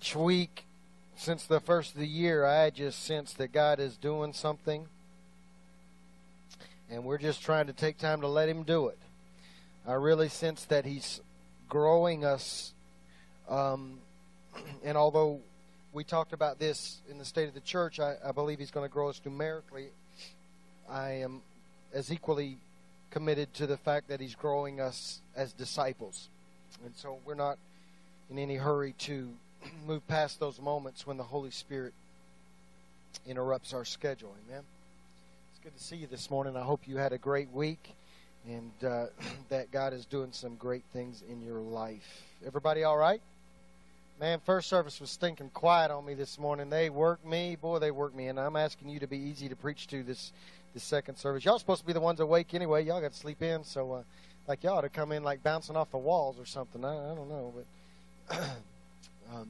Each week since the first of the year, I just sense that God is doing something, and we're just trying to take time to let Him do it. I really sense that He's growing us, um, and although we talked about this in the state of the church, I, I believe He's going to grow us numerically. I am as equally committed to the fact that He's growing us as disciples, and so we're not in any hurry to move past those moments when the Holy Spirit interrupts our schedule. Amen. It's good to see you this morning. I hope you had a great week and uh, that God is doing some great things in your life. Everybody all right? Man, first service was stinking quiet on me this morning. They worked me, boy, they worked me, and I'm asking you to be easy to preach to this this second service. Y'all supposed to be the ones awake anyway. Y'all got to sleep in, so uh, like y'all ought to come in like bouncing off the walls or something. I, I don't know, but um,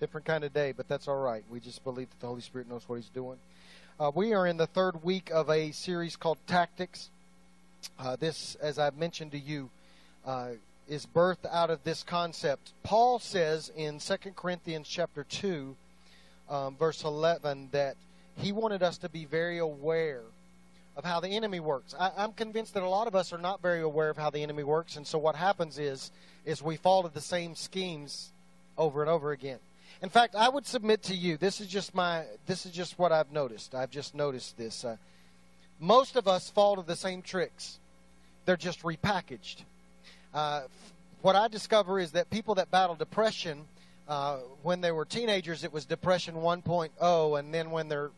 different kind of day, but that's all right. We just believe that the Holy Spirit knows what He's doing. Uh, we are in the third week of a series called Tactics. Uh, this, as I've mentioned to you, uh, is birthed out of this concept. Paul says in 2 Corinthians chapter 2, um, verse 11, that he wanted us to be very aware of how the enemy works. I, I'm convinced that a lot of us are not very aware of how the enemy works, and so what happens is is we fall to the same schemes over and over again. In fact, I would submit to you this is just my this is just what I've noticed. I've just noticed this. Uh, most of us fall to the same tricks. They're just repackaged. Uh, what I discover is that people that battle depression uh, when they were teenagers, it was depression 1.0, and then when they're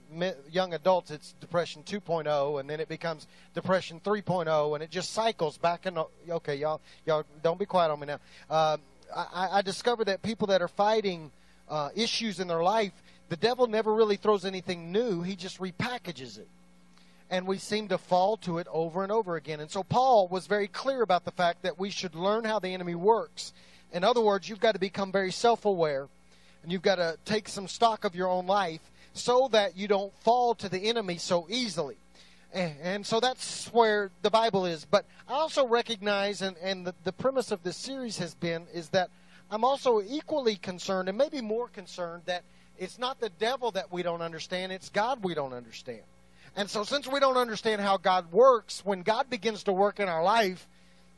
young adults, it's depression 2.0, and then it becomes depression 3.0, and it just cycles back and okay, y'all, y'all don't be quiet on me now. Uh, I, I discovered that people that are fighting uh, issues in their life, the devil never really throws anything new; he just repackages it and we seem to fall to it over and over again. And so Paul was very clear about the fact that we should learn how the enemy works in other words, you've got to become very self aware and you've got to take some stock of your own life so that you don't fall to the enemy so easily. And, so that's where the Bible is. But I also recognize, and, and the, the premise of this series has been, is that I'm also equally concerned, and maybe more concerned, that it's not the devil that we don't understand, it's God we don't understand. And so, since we don't understand how God works, when God begins to work in our life,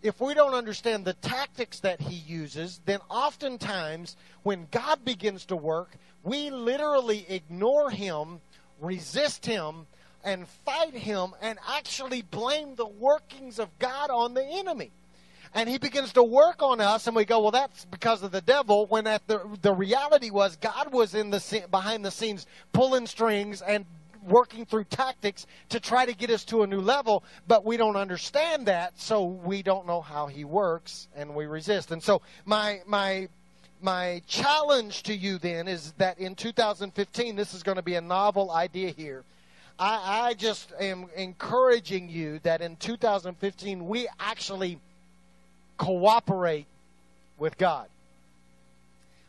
if we don't understand the tactics that he uses, then oftentimes when God begins to work, we literally ignore him, resist him, and fight him, and actually blame the workings of God on the enemy. And he begins to work on us, and we go, "Well, that's because of the devil." When at the the reality was, God was in the behind the scenes pulling strings and working through tactics to try to get us to a new level, but we don't understand that, so we don't know how he works and we resist. And so my my my challenge to you then is that in 2015 this is going to be a novel idea here. I, I just am encouraging you that in 2015 we actually cooperate with God.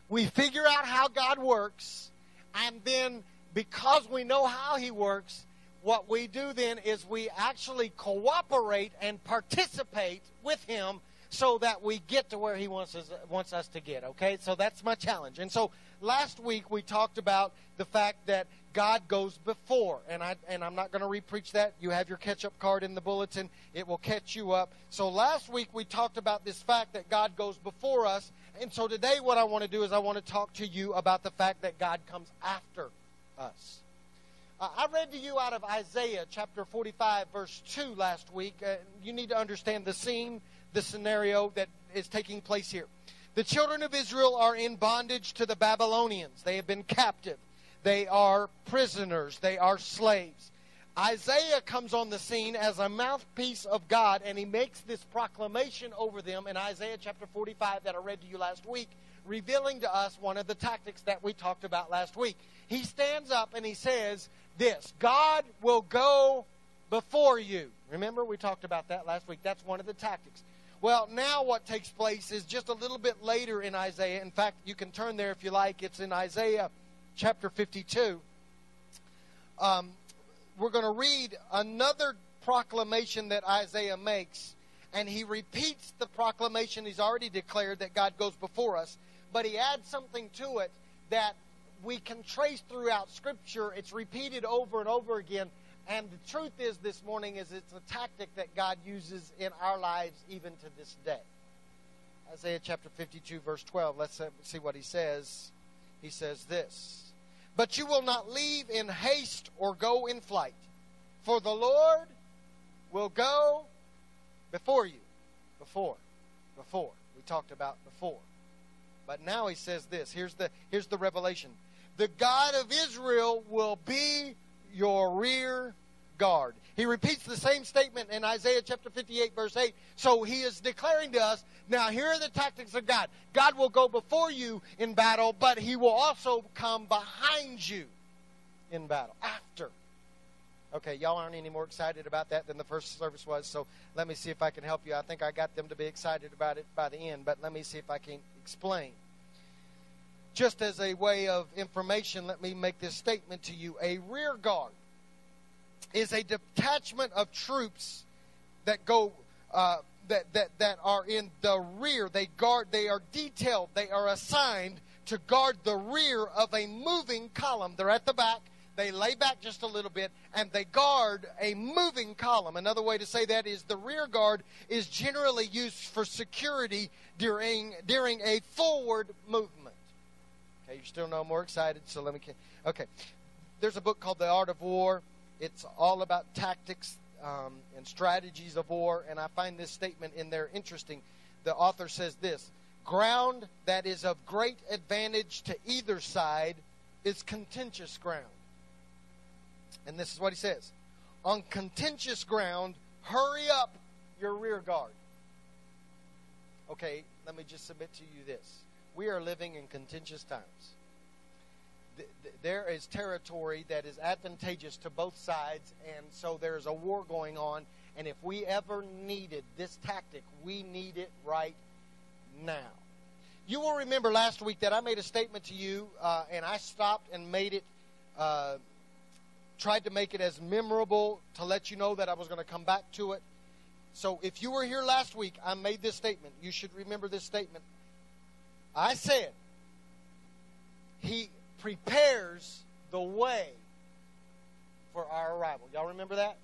We figure out how God works and then because we know how he works, what we do then is we actually cooperate and participate with him so that we get to where he wants us, wants us to get. Okay, so that's my challenge. And so last week we talked about the fact that God goes before, and I and I'm not going to repreach that. You have your catch-up card in the bulletin; it will catch you up. So last week we talked about this fact that God goes before us, and so today what I want to do is I want to talk to you about the fact that God comes after us. I read to you out of Isaiah chapter 45, verse 2 last week. Uh, you need to understand the scene, the scenario that is taking place here. The children of Israel are in bondage to the Babylonians, they have been captive, they are prisoners, they are slaves. Isaiah comes on the scene as a mouthpiece of God, and he makes this proclamation over them in Isaiah chapter 45 that I read to you last week, revealing to us one of the tactics that we talked about last week. He stands up and he says this God will go before you. Remember, we talked about that last week. That's one of the tactics. Well, now what takes place is just a little bit later in Isaiah. In fact, you can turn there if you like. It's in Isaiah chapter 52. Um, we're going to read another proclamation that Isaiah makes, and he repeats the proclamation he's already declared that God goes before us, but he adds something to it that we can trace throughout Scripture. It's repeated over and over again. And the truth is, this morning, is it's a tactic that God uses in our lives even to this day. Isaiah chapter 52, verse 12. Let's see what he says. He says this. But you will not leave in haste or go in flight, for the Lord will go before you. Before. Before. We talked about before. But now he says this. Here's the here's the revelation. The God of Israel will be your rear guard. He repeats the same statement in Isaiah chapter 58, verse 8. So he is declaring to us now, here are the tactics of God. God will go before you in battle, but he will also come behind you in battle after. Okay, y'all aren't any more excited about that than the first service was, so let me see if I can help you. I think I got them to be excited about it by the end, but let me see if I can explain. Just as a way of information, let me make this statement to you. A rear guard is a detachment of troops that go uh, that, that that are in the rear. They guard. They are detailed. They are assigned to guard the rear of a moving column. They're at the back. They lay back just a little bit and they guard a moving column. Another way to say that is the rear guard is generally used for security during during a forward movement. Okay, you're still no more excited, so let me. Okay, there's a book called The Art of War it's all about tactics um, and strategies of war, and I find this statement in there interesting. The author says this ground that is of great advantage to either side is contentious ground. And this is what he says On contentious ground, hurry up your rear guard. Okay, let me just submit to you this. We are living in contentious times there is territory that is advantageous to both sides, and so there's a war going on. And if we ever needed this tactic, we need it right now. You will remember last week that I made a statement to you, uh, and I stopped and made it, uh, tried to make it as memorable to let you know that I was going to come back to it. So if you were here last week, I made this statement. You should remember this statement. I said, He prepares the way for our arrival. Y'all remember that?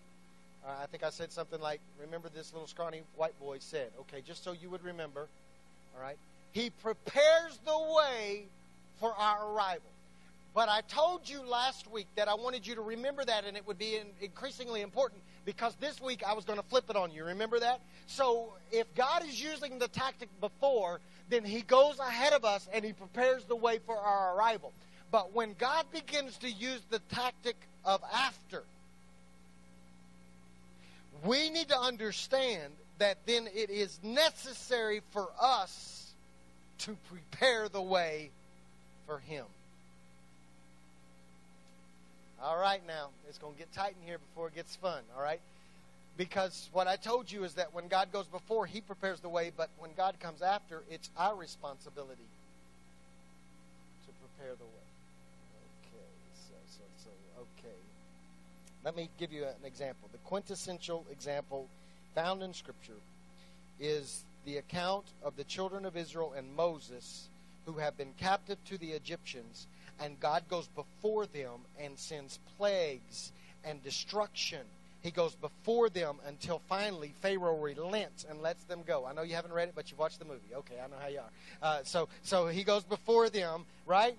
Uh, I think I said something like, remember this little scrawny white boy said. Okay, just so you would remember. All right? He prepares the way for our arrival. But I told you last week that I wanted you to remember that, and it would be increasingly important because this week I was going to flip it on you. Remember that? So if God is using the tactic before, then He goes ahead of us and He prepares the way for our arrival. But when God begins to use the tactic of after, we need to understand that then it is necessary for us to prepare the way for Him. All right, now, it's going to get tight in here before it gets fun, all right? Because what I told you is that when God goes before, He prepares the way, but when God comes after, it's our responsibility to prepare the way. Okay, so, so, so, okay. Let me give you an example. The quintessential example found in Scripture is the account of the children of Israel and Moses who have been captive to the Egyptians, and God goes before them and sends plagues and destruction. He goes before them until finally Pharaoh relents and lets them go. I know you haven't read it, but you've watched the movie. Okay, I know how you are. Uh, so, so he goes before them, right?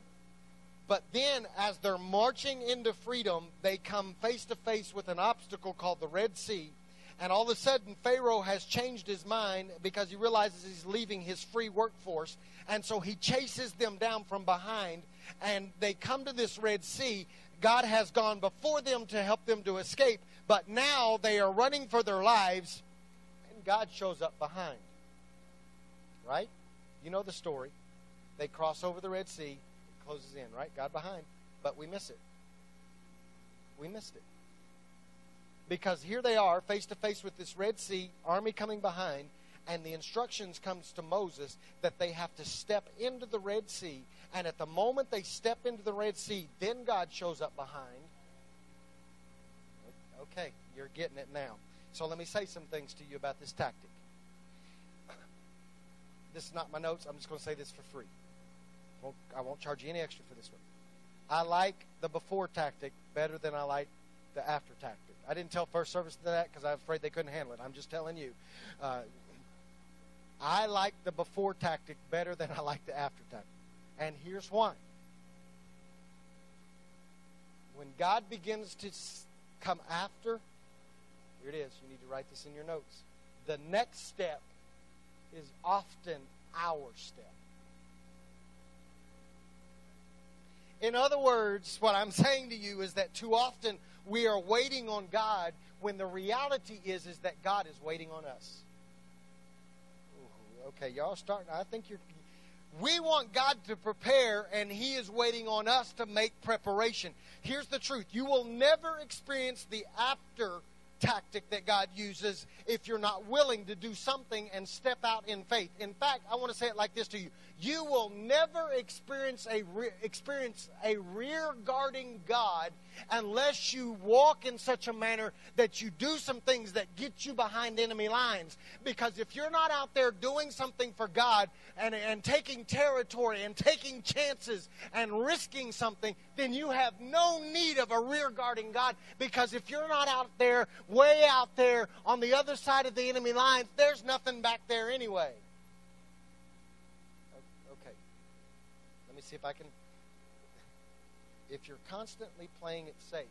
But then, as they're marching into freedom, they come face to face with an obstacle called the Red Sea. And all of a sudden, Pharaoh has changed his mind because he realizes he's leaving his free workforce. And so he chases them down from behind. And they come to this Red Sea. God has gone before them to help them to escape, but now they are running for their lives, and God shows up behind. Right? You know the story. They cross over the Red Sea, it closes in, right? God behind, but we miss it. We missed it. Because here they are, face to face with this Red Sea, army coming behind, and the instructions comes to Moses that they have to step into the Red Sea, and at the moment they step into the Red Sea, then God shows up behind. Okay, you're getting it now. So let me say some things to you about this tactic. This is not my notes. I'm just going to say this for free. I won't charge you any extra for this one. I like the before tactic better than I like the after tactic. I didn't tell first service that because I was afraid they couldn't handle it. I'm just telling you. Uh, I like the before tactic better than I like the after tactic. And here's why. When God begins to come after, here it is. You need to write this in your notes. The next step is often our step. In other words, what I'm saying to you is that too often we are waiting on God when the reality is is that God is waiting on us. Ooh, okay, y'all starting. I think you're. We want God to prepare, and He is waiting on us to make preparation. Here's the truth: you will never experience the after tactic that God uses if you're not willing to do something and step out in faith. In fact, I want to say it like this to you. You will never experience a re- experience a rear guarding God unless you walk in such a manner that you do some things that get you behind enemy lines. Because if you're not out there doing something for God and, and taking territory and taking chances and risking something, then you have no need of a rear guarding God. Because if you're not out there, way out there on the other side of the enemy lines, there's nothing back there anyway. Okay. Let me see if I can if you're constantly playing it safe,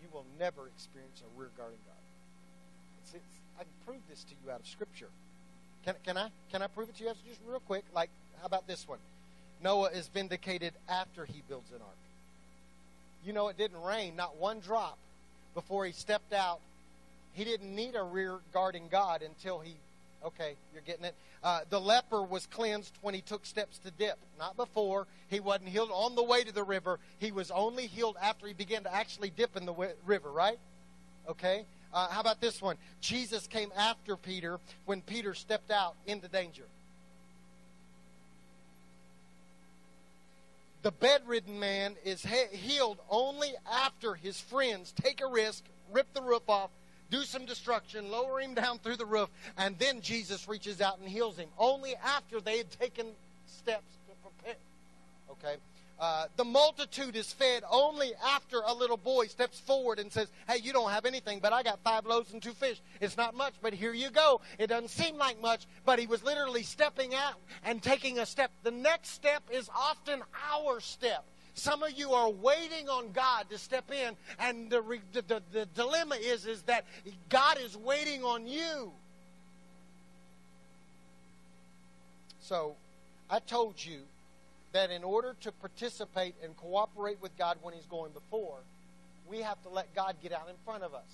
you will never experience a rear guarding God. It's, it's, I can prove this to you out of Scripture. Can, can I? Can I prove it to you? Just real quick. Like, how about this one? Noah is vindicated after he builds an ark. You know, it didn't rain, not one drop, before he stepped out. He didn't need a rear guarding God until he Okay, you're getting it. Uh, the leper was cleansed when he took steps to dip, not before. He wasn't healed on the way to the river. He was only healed after he began to actually dip in the w- river, right? Okay. Uh, how about this one? Jesus came after Peter when Peter stepped out into danger. The bedridden man is he- healed only after his friends take a risk, rip the roof off, do some destruction, lower him down through the roof, and then Jesus reaches out and heals him. Only after they had taken steps to prepare. Okay? Uh, the multitude is fed only after a little boy steps forward and says, Hey, you don't have anything, but I got five loaves and two fish. It's not much, but here you go. It doesn't seem like much, but he was literally stepping out and taking a step. The next step is often our step. Some of you are waiting on God to step in, and the, the, the, the dilemma is, is that God is waiting on you. So, I told you that in order to participate and cooperate with God when He's going before, we have to let God get out in front of us.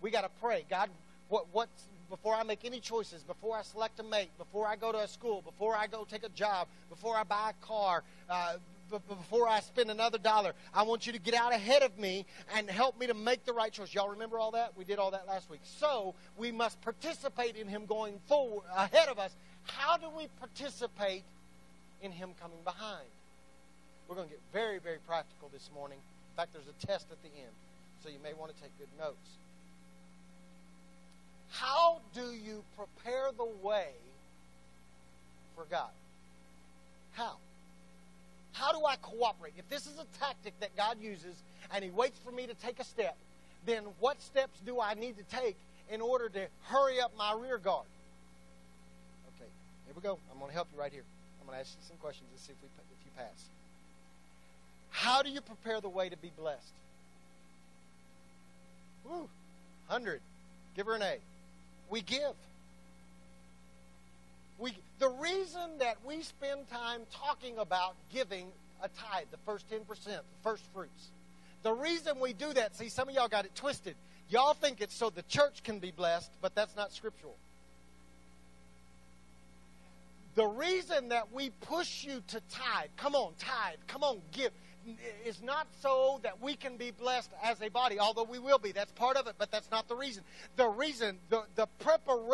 We got to pray. God, what, what, before I make any choices, before I select a mate, before I go to a school, before I go take a job, before I buy a car, uh, before I spend another dollar. I want you to get out ahead of me and help me to make the right choice. Y'all remember all that? We did all that last week. So we must participate in Him going forward ahead of us. How do we participate in Him coming behind? We're going to get very, very practical this morning. In fact, there's a test at the end, so you may want to take good notes. How do you prepare the way for God? How? How do I cooperate? If this is a tactic that God uses and He waits for me to take a step, then what steps do I need to take in order to hurry up my rear guard? Okay, here we go. I'm going to help you right here. I'm going to ask you some questions and see if, we, if you pass. How do you prepare the way to be blessed? Woo, 100. Give her an A. We give. We, the reason that we spend time talking about giving a tithe, the first 10%, the first fruits. The reason we do that, see, some of y'all got it twisted. Y'all think it's so the church can be blessed, but that's not scriptural. The reason that we push you to tithe, come on, tithe, come on, give, is not so that we can be blessed as a body, although we will be. That's part of it, but that's not the reason. The reason, the, the preparation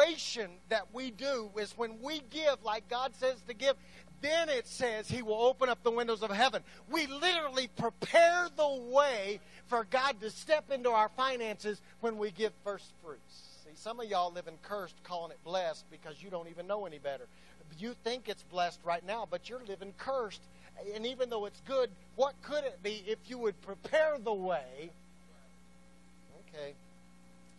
that we do is when we give like God says to give, then it says He will open up the windows of heaven. We literally prepare the way for God to step into our finances when we give first fruits. See, some of y'all live in cursed, calling it blessed because you don't even know any better you think it's blessed right now, but you're living cursed. And even though it's good, what could it be if you would prepare the way? Okay.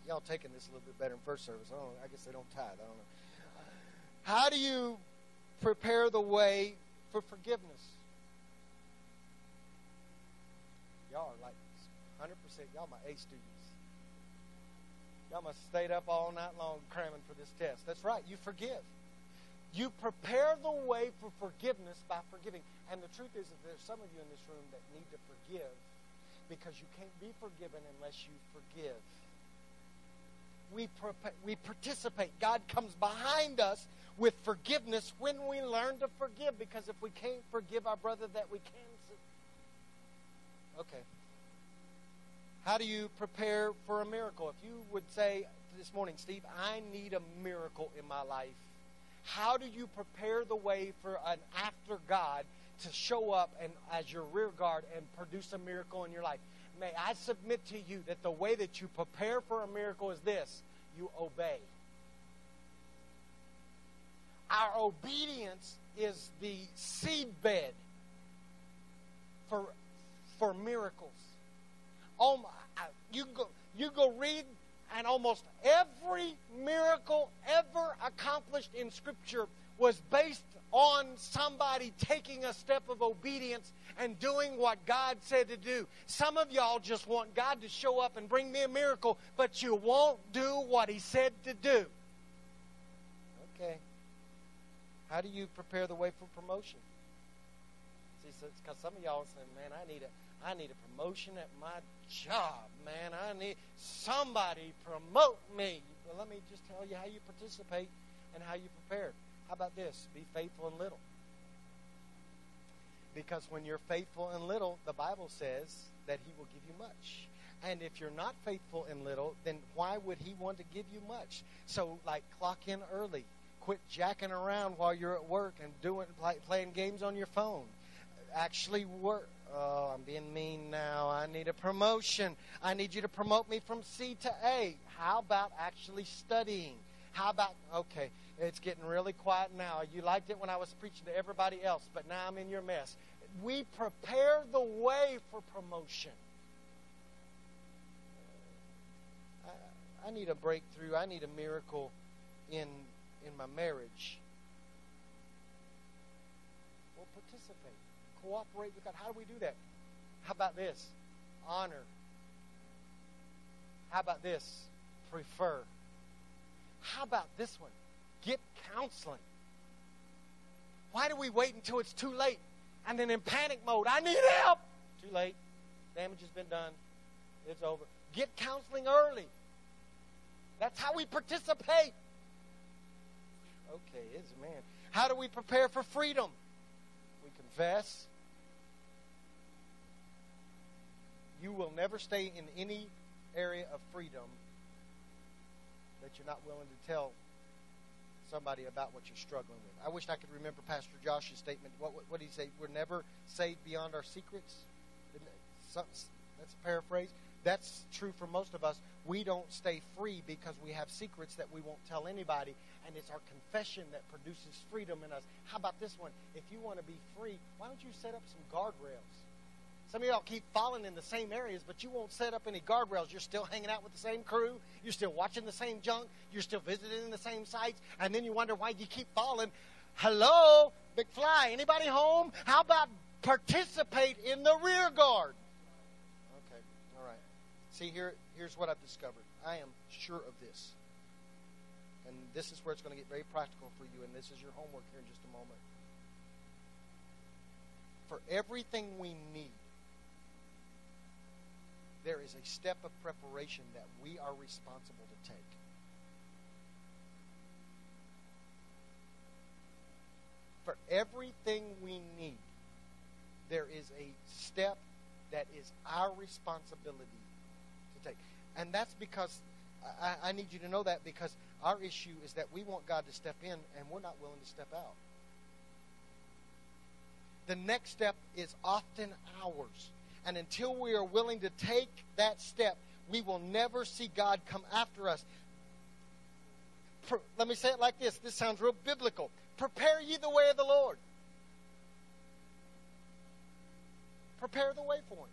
Y'all taking this a little bit better in first service. I, don't, I guess they don't tithe. I don't know. How do you prepare the way for forgiveness? Y'all are like 100%. Y'all my A students. Y'all must have stayed up all night long cramming for this test. That's right. You forgive. You prepare the way for forgiveness by forgiving. And the truth is that there's some of you in this room that need to forgive because you can't be forgiven unless you forgive. We, we participate. God comes behind us with forgiveness when we learn to forgive because if we can't forgive our brother that we can. Okay. How do you prepare for a miracle? If you would say this morning, Steve, I need a miracle in my life how do you prepare the way for an after God to show up and as your rear guard and produce a miracle in your life? May I submit to you that the way that you prepare for a miracle is this you obey. Our obedience is the seedbed for, for miracles. Oh my, you go, you go read and almost every miracle ever accomplished in Scripture was based on somebody taking a step of obedience and doing what God said to do. Some of y'all just want God to show up and bring me a miracle, but you won't do what He said to do. Okay. How do you prepare the way for promotion? See, because some of y'all are saying, man, I need a I need a promotion at my job, man. I need somebody promote me. Well, let me just tell you how you participate and how you prepare. How about this? Be faithful in little. Because when you're faithful in little, the Bible says that He will give you much. And if you're not faithful in little, then why would He want to give you much? So, like, clock in early. Quit jacking around while you're at work and doing play, playing games on your phone. Actually, work Oh, I'm being mean now. I need a promotion. I need you to promote me from C to A. How about actually studying? How about, okay, it's getting really quiet now. You liked it when I was preaching to everybody else, but now I'm in your mess. We prepare the way for promotion. I, I need a breakthrough. I need a miracle in, in my marriage. Well, participate cooperate with God. How do we do that? How about this? Honor. How about this? Prefer. How about this one? Get counseling. Why do we wait until it's too late and then in panic mode? I need help. Too late. Damage has been done. It's over. Get counseling early. That's how we participate. Okay, is man. How do we prepare for freedom? We confess, You will never stay in any area of freedom that you're not willing to tell somebody about what you're struggling with. I wish I could remember Pastor Josh's statement. What, what, what did he say? We're never saved beyond our secrets. That's a paraphrase. That's true for most of us. We don't stay free because we have secrets that we won't tell anybody, and it's our confession that produces freedom in us. How about this one? If you want to be free, why don't you set up some guardrails? Some of y'all keep falling in the same areas, but you won't set up any guardrails. You're still hanging out with the same crew. You're still watching the same junk. You're still visiting the same sites. And then you wonder why you keep falling. Hello, McFly, anybody home? How about participate in the rear guard? Okay, all right. See, here, here's what I've discovered. I am sure of this. And this is where it's going to get very practical for you, and this is your homework here in just a moment for everything we need, there is a step of preparation that we are responsible to take. For everything we need, there is a step that is our responsibility to take. And that's because I, I, need you to know that because our issue is that we want God to step in and we're not willing to step out. The next step is often ours. And until we are willing to take that step, we will never see God come after us. let me say it like this. This sounds real biblical. Prepare ye the way of the Lord. Prepare the way for him.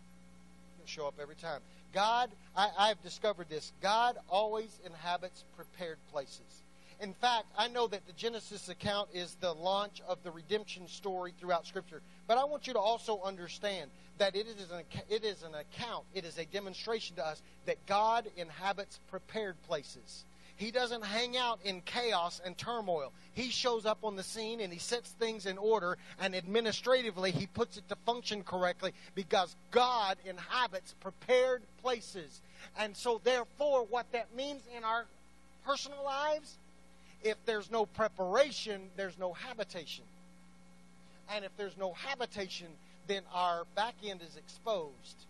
He'll show up every time. God, I, I've discovered this. God always inhabits prepared places. In fact, I know that the Genesis account is the launch of the redemption story throughout Scripture. But I want you to also understand that it is an, it is an account, it is a demonstration to us that God inhabits prepared places. He doesn't hang out in chaos and turmoil. He shows up on the scene and he sets things in order, and administratively, he puts it to function correctly because God inhabits prepared places. And so, therefore, what that means in our personal lives, if there's no preparation, there's no habitation. And if there's no habitation, then our back end is exposed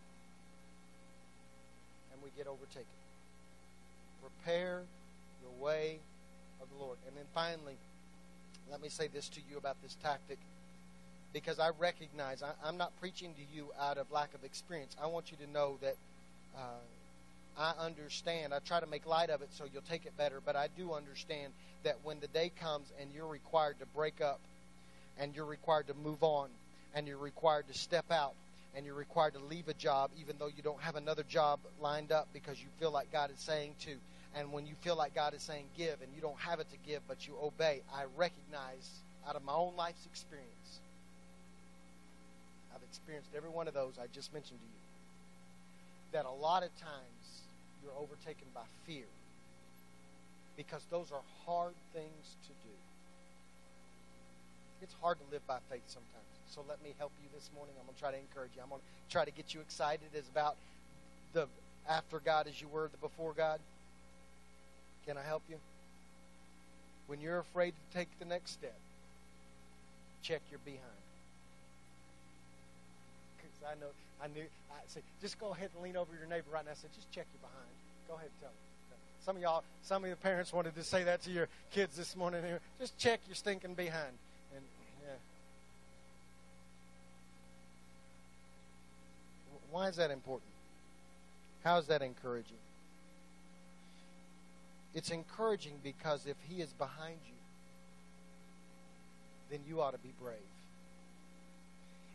and we get overtaken. Prepare the way of the Lord. And then finally, let me say this to you about this tactic because I recognize I, am not preaching to you out of lack of experience. I want you to know that uh, I understand. I try to make light of it so you'll take it better, but I do understand that when the day comes and you're required to break up and you're required to move on and you're required to step out and you're required to leave a job even though you don't have another job lined up because you feel like God is saying to and when you feel like God is saying give and you don't have it to give but you obey, I recognize out of my own life's experience, I've experienced every one of those I just mentioned to you, that a lot of times you're overtaken by fear because those are hard things to do. It's hard to live by faith sometimes. So let me help you this morning. I'm going to try to encourage you. I'm going to try to get you excited as about the after God as you were the before God. Can I help you? When you're afraid to take the next step, check your behind. Because I know, I knew, I say, just go ahead and lean over your neighbor right now. I said, just check your behind. Go ahead and tell them. Some of y'all, some of the parents wanted to say that to your kids this morning. Just check your stinking behind. And yeah. Why is that important? How is that encouraging? It's encouraging because if He is behind you, then you ought to be brave.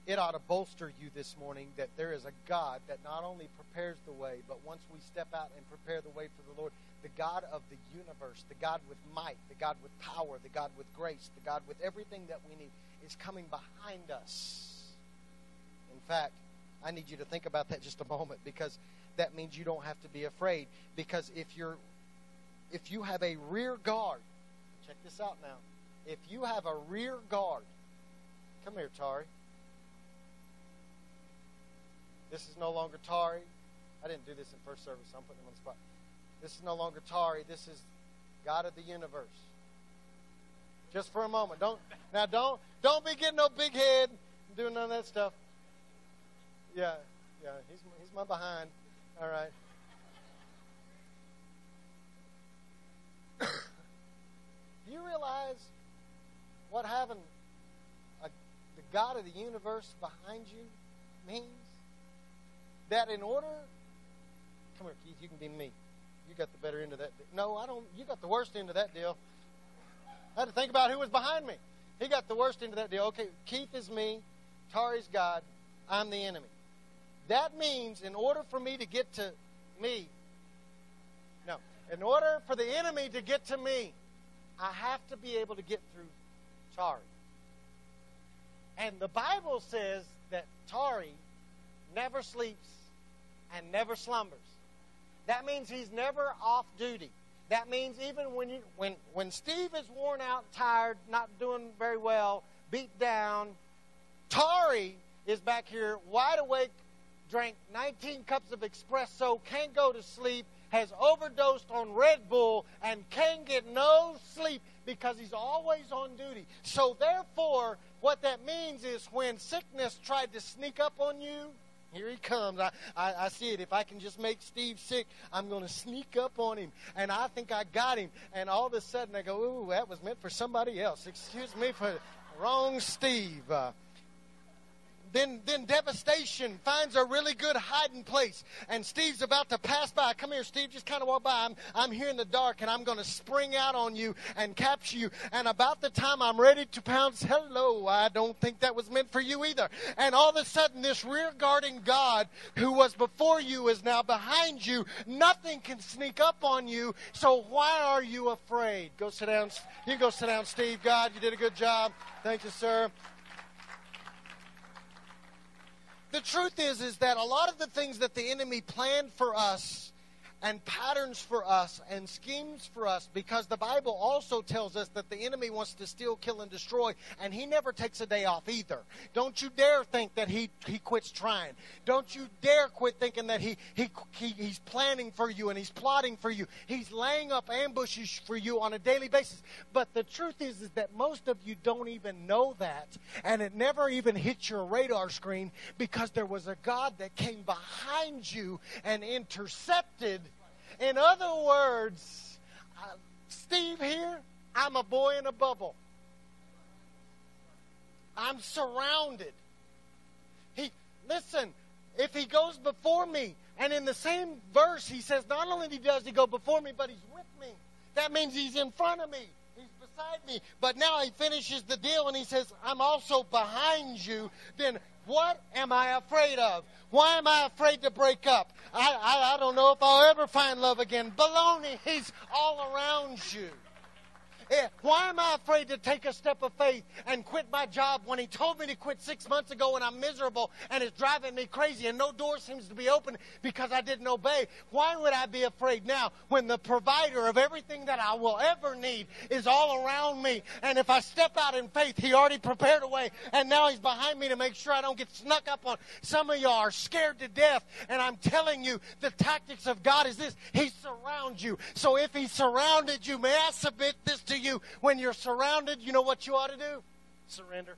It ought to bolster you this morning that there is a God that not only prepares the way, but once we step out and prepare the way for the Lord, the God of the universe, the God with might, the God with power, the God with grace, the God with everything that we need, is coming behind us. In fact, I need you to think about that just a moment because that means you don't have to be afraid. Because if you're if you have a rear guard, check this out now. If you have a rear guard, come here, Tari. This is no longer Tari. I didn't do this in first service, so I'm putting him on the spot. This is no longer Tari. This is God of the universe. Just for a moment. Don't now don't don't be getting no big head and doing none of that stuff. Yeah, yeah, he's he's my behind. All right. Do you realize what having a, the God of the universe behind you means? That in order, come here, Keith, you can be me. You got the better end of that. No, I don't. You got the worst end of that deal. I had to think about who was behind me. He got the worst end of that deal. Okay, Keith is me. Tari's God. I'm the enemy. That means in order for me to get to me, no, in order for the enemy to get to me, I have to be able to get through Tari. And the Bible says that Tari never sleeps and never slumbers. That means he's never off duty. That means even when you when when Steve is worn out, tired, not doing very well, beat down, Tari is back here wide awake, drank 19 cups of espresso, can't go to sleep, has overdosed on Red Bull, and can't get no sleep because he's always on duty. So, therefore, what that means is when sickness tried to sneak up on you, here he comes. I, I, I, see it. If I can just make Steve sick, I'm going to sneak up on him. And I think I got him. And all of a sudden I go, ooh, that was meant for somebody else. Excuse me for wrong Steve. Uh, then, then devastation finds a really good hiding place. And Steve's about to pass by. Come here, Steve. Just kind of walk by. I'm, I'm here in the dark and I'm going to spring out on you and capture you. And about the time I'm ready to pounce, hello, I don't think that was meant for you either. And all of a sudden, this rear guarding God who was before you is now behind you. Nothing can sneak up on you. So why are you afraid? Go sit down. You can go sit down, Steve. God, you did a good job. Thank you, sir the truth is is that a lot of the things that the enemy planned for us and patterns for us and schemes for us because the Bible also tells us that the enemy wants to steal, kill, and destroy, and he never takes a day off either. Don't you dare think that he, he quits trying. Don't you dare quit thinking that he, he, he, he's planning for you and he's plotting for you. He's laying up ambushes for you on a daily basis. But the truth is, is that most of you don't even know that, and it never even hits your radar screen because there was a God that came behind you and intercepted in other words, uh, Steve here, I'm a boy in a bubble. I'm surrounded. He listen, if he goes before me, and in the same verse he says, not only does he go before me, but he's with me. That means he's in front of me. Beside me. But now he finishes the deal and he says, I'm also behind you. Then what am I afraid of? Why am I afraid to break up? I, I, I don't know if I'll ever find love again. Baloney, he's all around you. Why am I afraid to take a step of faith and quit my job when he told me to quit six months ago and I'm miserable and it's driving me crazy and no door seems to be open because I didn't obey? Why would I be afraid now when the provider of everything that I will ever need is all around me? And if I step out in faith, he already prepared a way and now he's behind me to make sure I don't get snuck up on. Some of y'all are scared to death and I'm telling you the tactics of God is this. He surrounds you. So if he surrounded you, may I submit this to you when you're surrounded, you know what you ought to do? Surrender.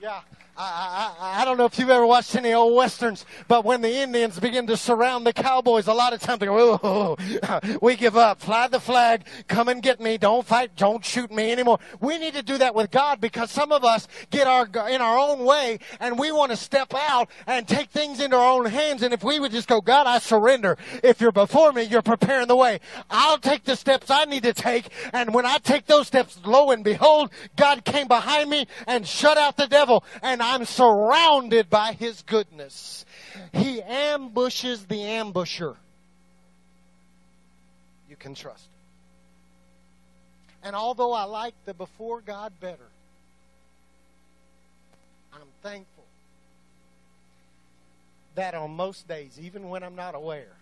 Yeah, I, I, I don't know if you've ever watched any old westerns, but when the Indians begin to surround the cowboys, a lot of times they go, oh, we give up. Fly the flag. Come and get me. Don't fight. Don't shoot me anymore. We need to do that with God because some of us get our in our own way and we want to step out and take things into our own hands. And if we would just go, God, I surrender. If you're before me, you're preparing the way. I'll take the steps I need to take. And when I take those steps, lo and behold, God came behind me and shut out the devil. And I'm surrounded by his goodness. He ambushes the ambusher. You can trust. Him. And although I like the before God better, I'm thankful that on most days, even when I'm not aware,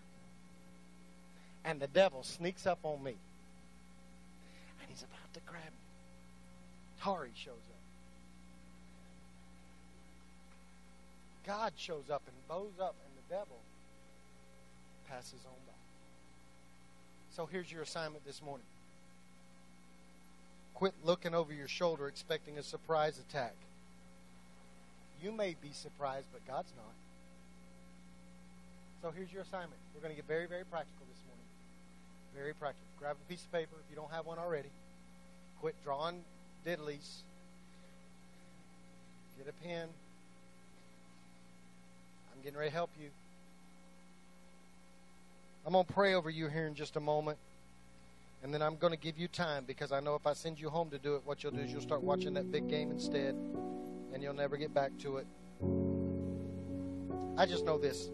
and the devil sneaks up on me, and he's about to grab me, Tari shows up. God shows up and bows up, and the devil passes on by. So here's your assignment this morning. Quit looking over your shoulder expecting a surprise attack. You may be surprised, but God's not. So here's your assignment. We're going to get very, very practical this morning. Very practical. Grab a piece of paper if you don't have one already. Quit drawing diddlies. Get a pen. I'm getting ready to help you. I'm going to pray over you here in just a moment. And then I'm going to give you time because I know if I send you home to do it, what you'll do is you'll start watching that big game instead. And you'll never get back to it. I just know this.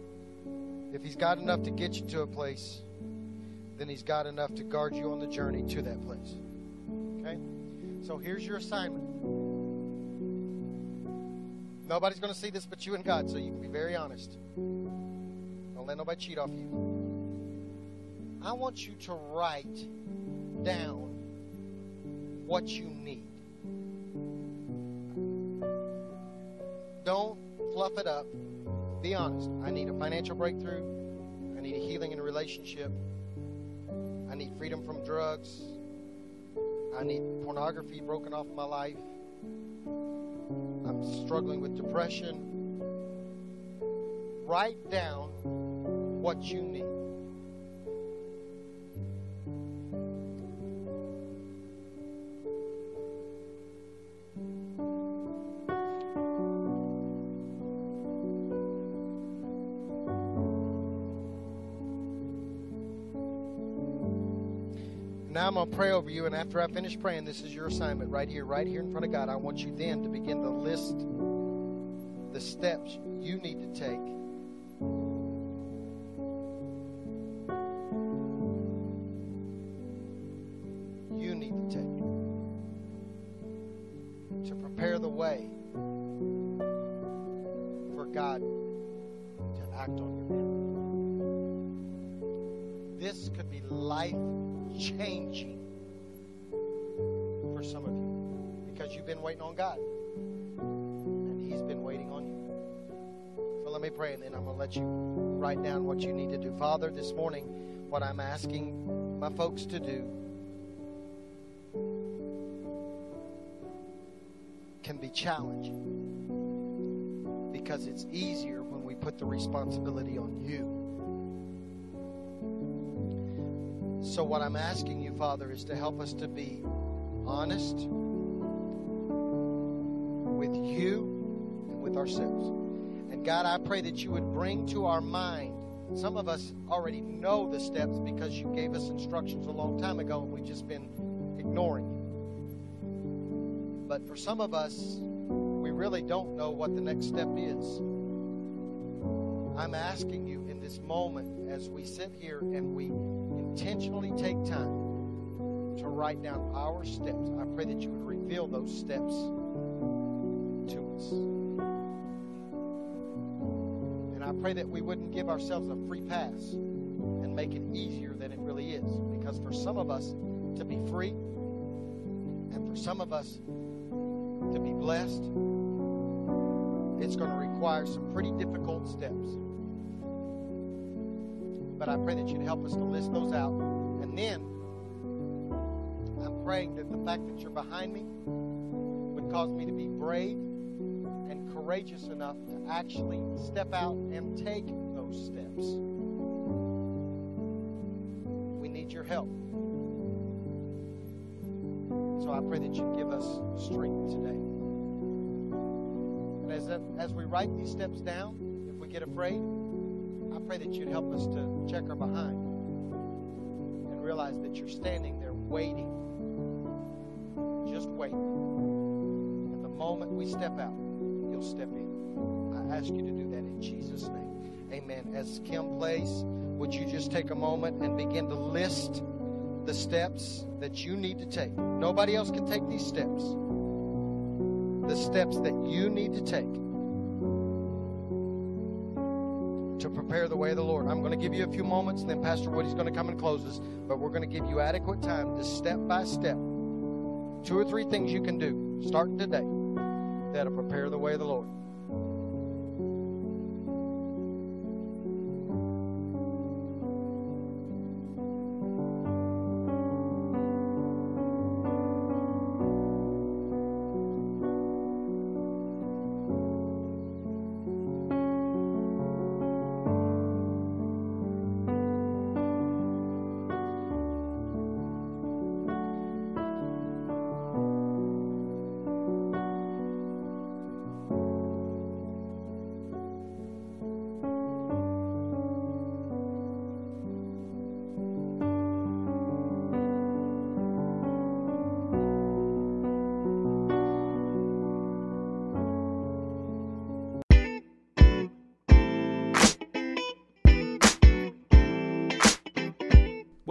If He's got enough to get you to a place, then He's got enough to guard you on the journey to that place. Okay? So here's your assignment. Nobody's going to see this but you and God, so you can be very honest. Don't let nobody cheat off you. I want you to write down what you need. don't fluff it up. Be honest. I need a financial breakthrough. I need a healing in a relationship. I need freedom from drugs. I need pornography broken off my life. Struggling with depression. Write down what you need. Now I'm going to pray over you, and after I finish praying, this is your assignment right here, right here in front of God. I want you then to begin to list the steps you need to take you need to take to prepare the way for God to act on your behalf. This could be life changing for some of you because you've been waiting on God and He's been waiting on you. So let me pray and then I'm going to let you write down what you need to do. Father, this morning, what I'm asking my folks to do can be challenging because it's easier when we put the responsibility on you. So, what I'm asking you, Father, is to help us to be honest with you and with ourselves. And God, I pray that you would bring to our mind. Some of us already know the steps because you gave us instructions a long time ago and we've just been ignoring you. But for some of us, we really don't know what the next step is. I'm asking you in this moment as we sit here and we intentionally take time to write down our steps. I pray that you would reveal those steps to us. And I pray that we wouldn't give ourselves a free pass and make it easier than it really is. Because for some of us to be free, and for some of us to be blessed, it's going to require some pretty difficult steps. But I pray that you'd help us to list those out. And then I'm praying that the fact that you're behind me would cause me to be brave and courageous enough to actually step out and take those steps. We need your help. So I pray that you give us strength today. And as, as we write these steps down, if we get afraid, pray that you'd help us to check our behind and realize that you're standing there waiting. Just waiting. And the moment we step out, you'll step in. I ask you to do that in Jesus' name. Amen. As Kim plays, would you just take a moment and begin to list the steps that you need to take? Nobody else can take these steps. The steps that you need to take the way of the Lord. I'm going to give you a few moments, and then Pastor Woody's going to come and close us. But we're going to give you adequate time to step by step. Two or three things you can do starting today that'll prepare the way of the Lord.